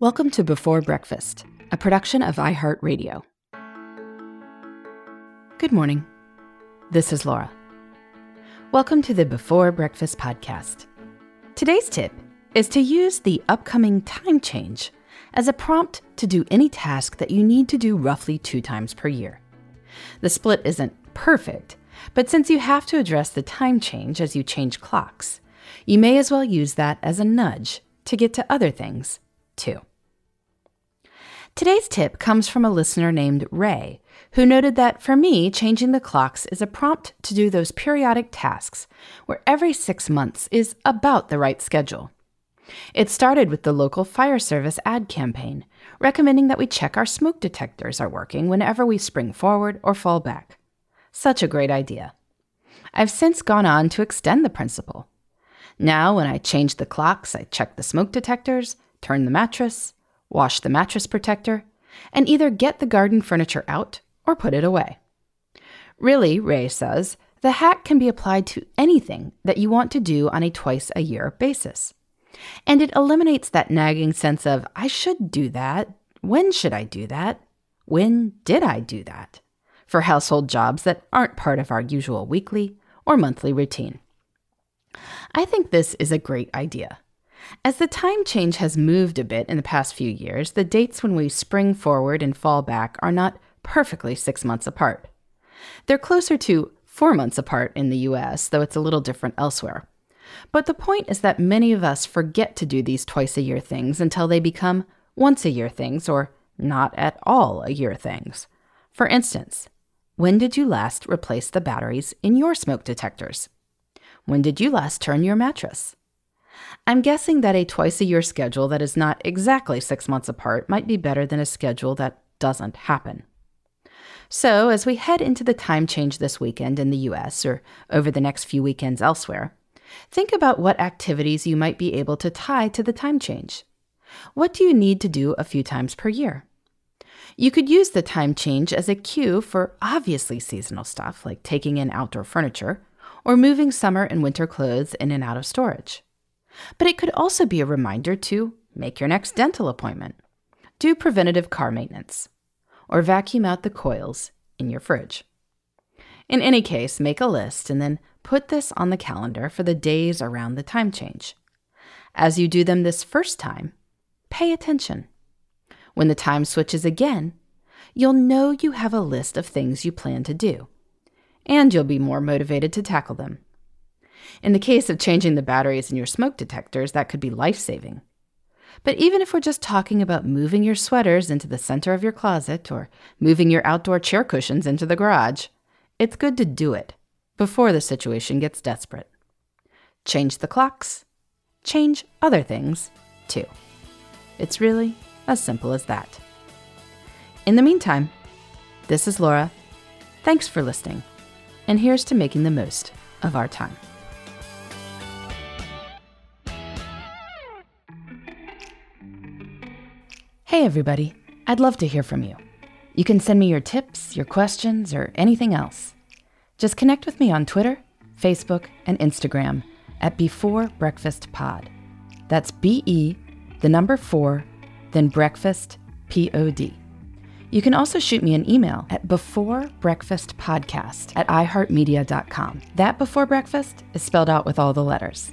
Welcome to Before Breakfast, a production of iHeartRadio. Good morning. This is Laura. Welcome to the Before Breakfast podcast. Today's tip is to use the upcoming time change as a prompt to do any task that you need to do roughly two times per year. The split isn't perfect, but since you have to address the time change as you change clocks, you may as well use that as a nudge to get to other things, too. Today's tip comes from a listener named Ray, who noted that for me, changing the clocks is a prompt to do those periodic tasks where every six months is about the right schedule. It started with the local fire service ad campaign, recommending that we check our smoke detectors are working whenever we spring forward or fall back. Such a great idea. I've since gone on to extend the principle. Now, when I change the clocks, I check the smoke detectors, turn the mattress, wash the mattress protector, and either get the garden furniture out or put it away. Really, Ray says, the hack can be applied to anything that you want to do on a twice a year basis. And it eliminates that nagging sense of, I should do that. When should I do that? When did I do that? For household jobs that aren't part of our usual weekly or monthly routine. I think this is a great idea. As the time change has moved a bit in the past few years, the dates when we spring forward and fall back are not perfectly six months apart. They're closer to four months apart in the US, though it's a little different elsewhere. But the point is that many of us forget to do these twice a year things until they become once a year things or not at all a year things. For instance, when did you last replace the batteries in your smoke detectors? When did you last turn your mattress? I'm guessing that a twice a year schedule that is not exactly six months apart might be better than a schedule that doesn't happen. So, as we head into the time change this weekend in the US or over the next few weekends elsewhere, think about what activities you might be able to tie to the time change. What do you need to do a few times per year? You could use the time change as a cue for obviously seasonal stuff like taking in outdoor furniture or moving summer and winter clothes in and out of storage. But it could also be a reminder to make your next dental appointment, do preventative car maintenance, or vacuum out the coils in your fridge. In any case, make a list and then put this on the calendar for the days around the time change. As you do them this first time, pay attention. When the time switches again, you'll know you have a list of things you plan to do, and you'll be more motivated to tackle them. In the case of changing the batteries in your smoke detectors, that could be life saving. But even if we're just talking about moving your sweaters into the center of your closet or moving your outdoor chair cushions into the garage, it's good to do it before the situation gets desperate. Change the clocks, change other things too. It's really as simple as that. In the meantime, this is Laura. Thanks for listening, and here's to making the most of our time. Hey, everybody. I'd love to hear from you. You can send me your tips, your questions, or anything else. Just connect with me on Twitter, Facebook, and Instagram at Before Breakfast Pod. That's B E, the number four, then breakfast, P O D. You can also shoot me an email at beforebreakfastpodcast at iheartmedia.com. That before breakfast is spelled out with all the letters.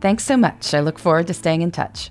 Thanks so much. I look forward to staying in touch.